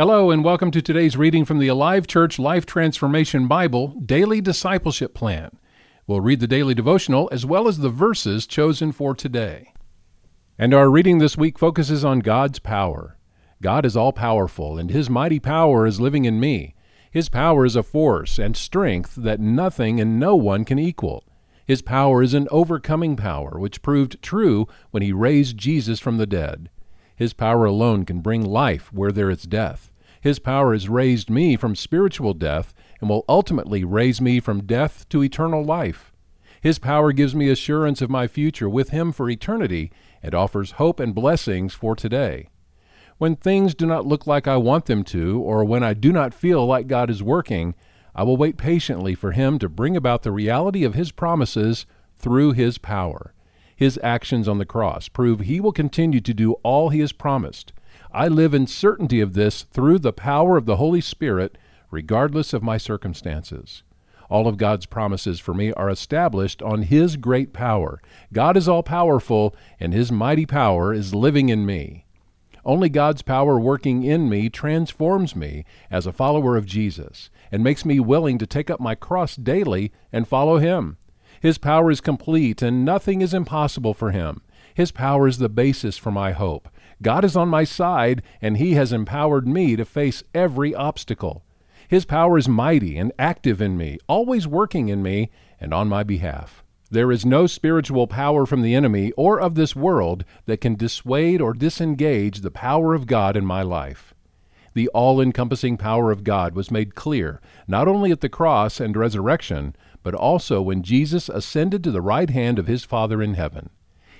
Hello, and welcome to today's reading from the Alive Church Life Transformation Bible Daily Discipleship Plan. We'll read the daily devotional as well as the verses chosen for today. And our reading this week focuses on God's power. God is all powerful, and His mighty power is living in me. His power is a force and strength that nothing and no one can equal. His power is an overcoming power, which proved true when He raised Jesus from the dead. His power alone can bring life where there is death. His power has raised me from spiritual death and will ultimately raise me from death to eternal life. His power gives me assurance of my future with Him for eternity and offers hope and blessings for today. When things do not look like I want them to, or when I do not feel like God is working, I will wait patiently for Him to bring about the reality of His promises through His power. His actions on the cross prove He will continue to do all He has promised. I live in certainty of this through the power of the Holy Spirit, regardless of my circumstances. All of God's promises for me are established on His great power. God is all powerful, and His mighty power is living in me. Only God's power working in me transforms me as a follower of Jesus and makes me willing to take up my cross daily and follow Him. His power is complete, and nothing is impossible for Him. His power is the basis for my hope. God is on my side, and He has empowered me to face every obstacle. His power is mighty and active in me, always working in me and on my behalf. There is no spiritual power from the enemy or of this world that can dissuade or disengage the power of God in my life. The all encompassing power of God was made clear not only at the cross and resurrection, but also when Jesus ascended to the right hand of his Father in heaven.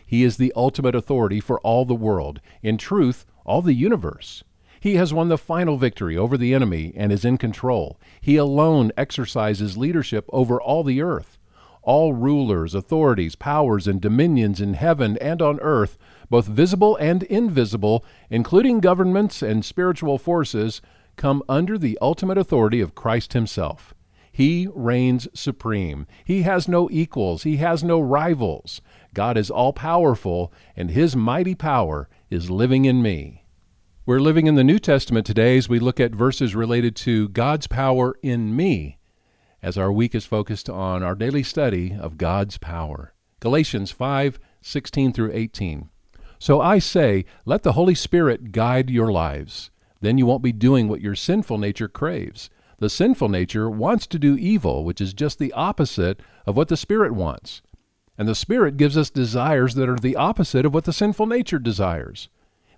He is the ultimate authority for all the world, in truth, all the universe. He has won the final victory over the enemy and is in control. He alone exercises leadership over all the earth. All rulers, authorities, powers, and dominions in heaven and on earth, both visible and invisible, including governments and spiritual forces, come under the ultimate authority of Christ Himself. He reigns supreme. He has no equals. He has no rivals. God is all powerful, and His mighty power is living in me. We're living in the New Testament today as we look at verses related to God's power in me, as our week is focused on our daily study of God's power. Galatians 5 16 through 18. So I say, let the Holy Spirit guide your lives. Then you won't be doing what your sinful nature craves. The sinful nature wants to do evil, which is just the opposite of what the Spirit wants. And the Spirit gives us desires that are the opposite of what the sinful nature desires.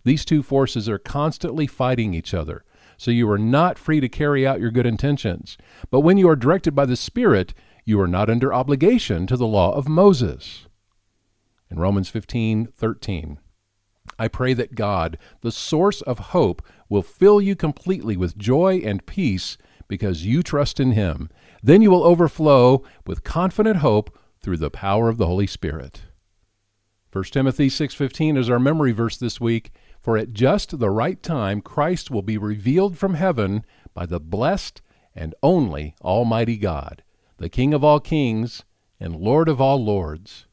These two forces are constantly fighting each other, so you are not free to carry out your good intentions. But when you are directed by the Spirit, you are not under obligation to the law of Moses. In Romans 15:13, I pray that God, the source of hope, will fill you completely with joy and peace because you trust in him. Then you will overflow with confident hope through the power of the Holy Spirit. 1 Timothy 6:15 is our memory verse this week, for at just the right time Christ will be revealed from heaven by the blessed and only almighty God, the King of all kings and Lord of all lords.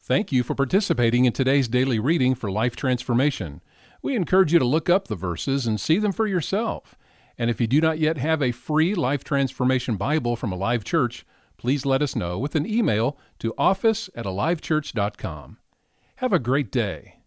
Thank you for participating in today's daily reading for life transformation. We encourage you to look up the verses and see them for yourself. And if you do not yet have a free Life Transformation Bible from Alive Church, please let us know with an email to office at alivechurch.com. Have a great day.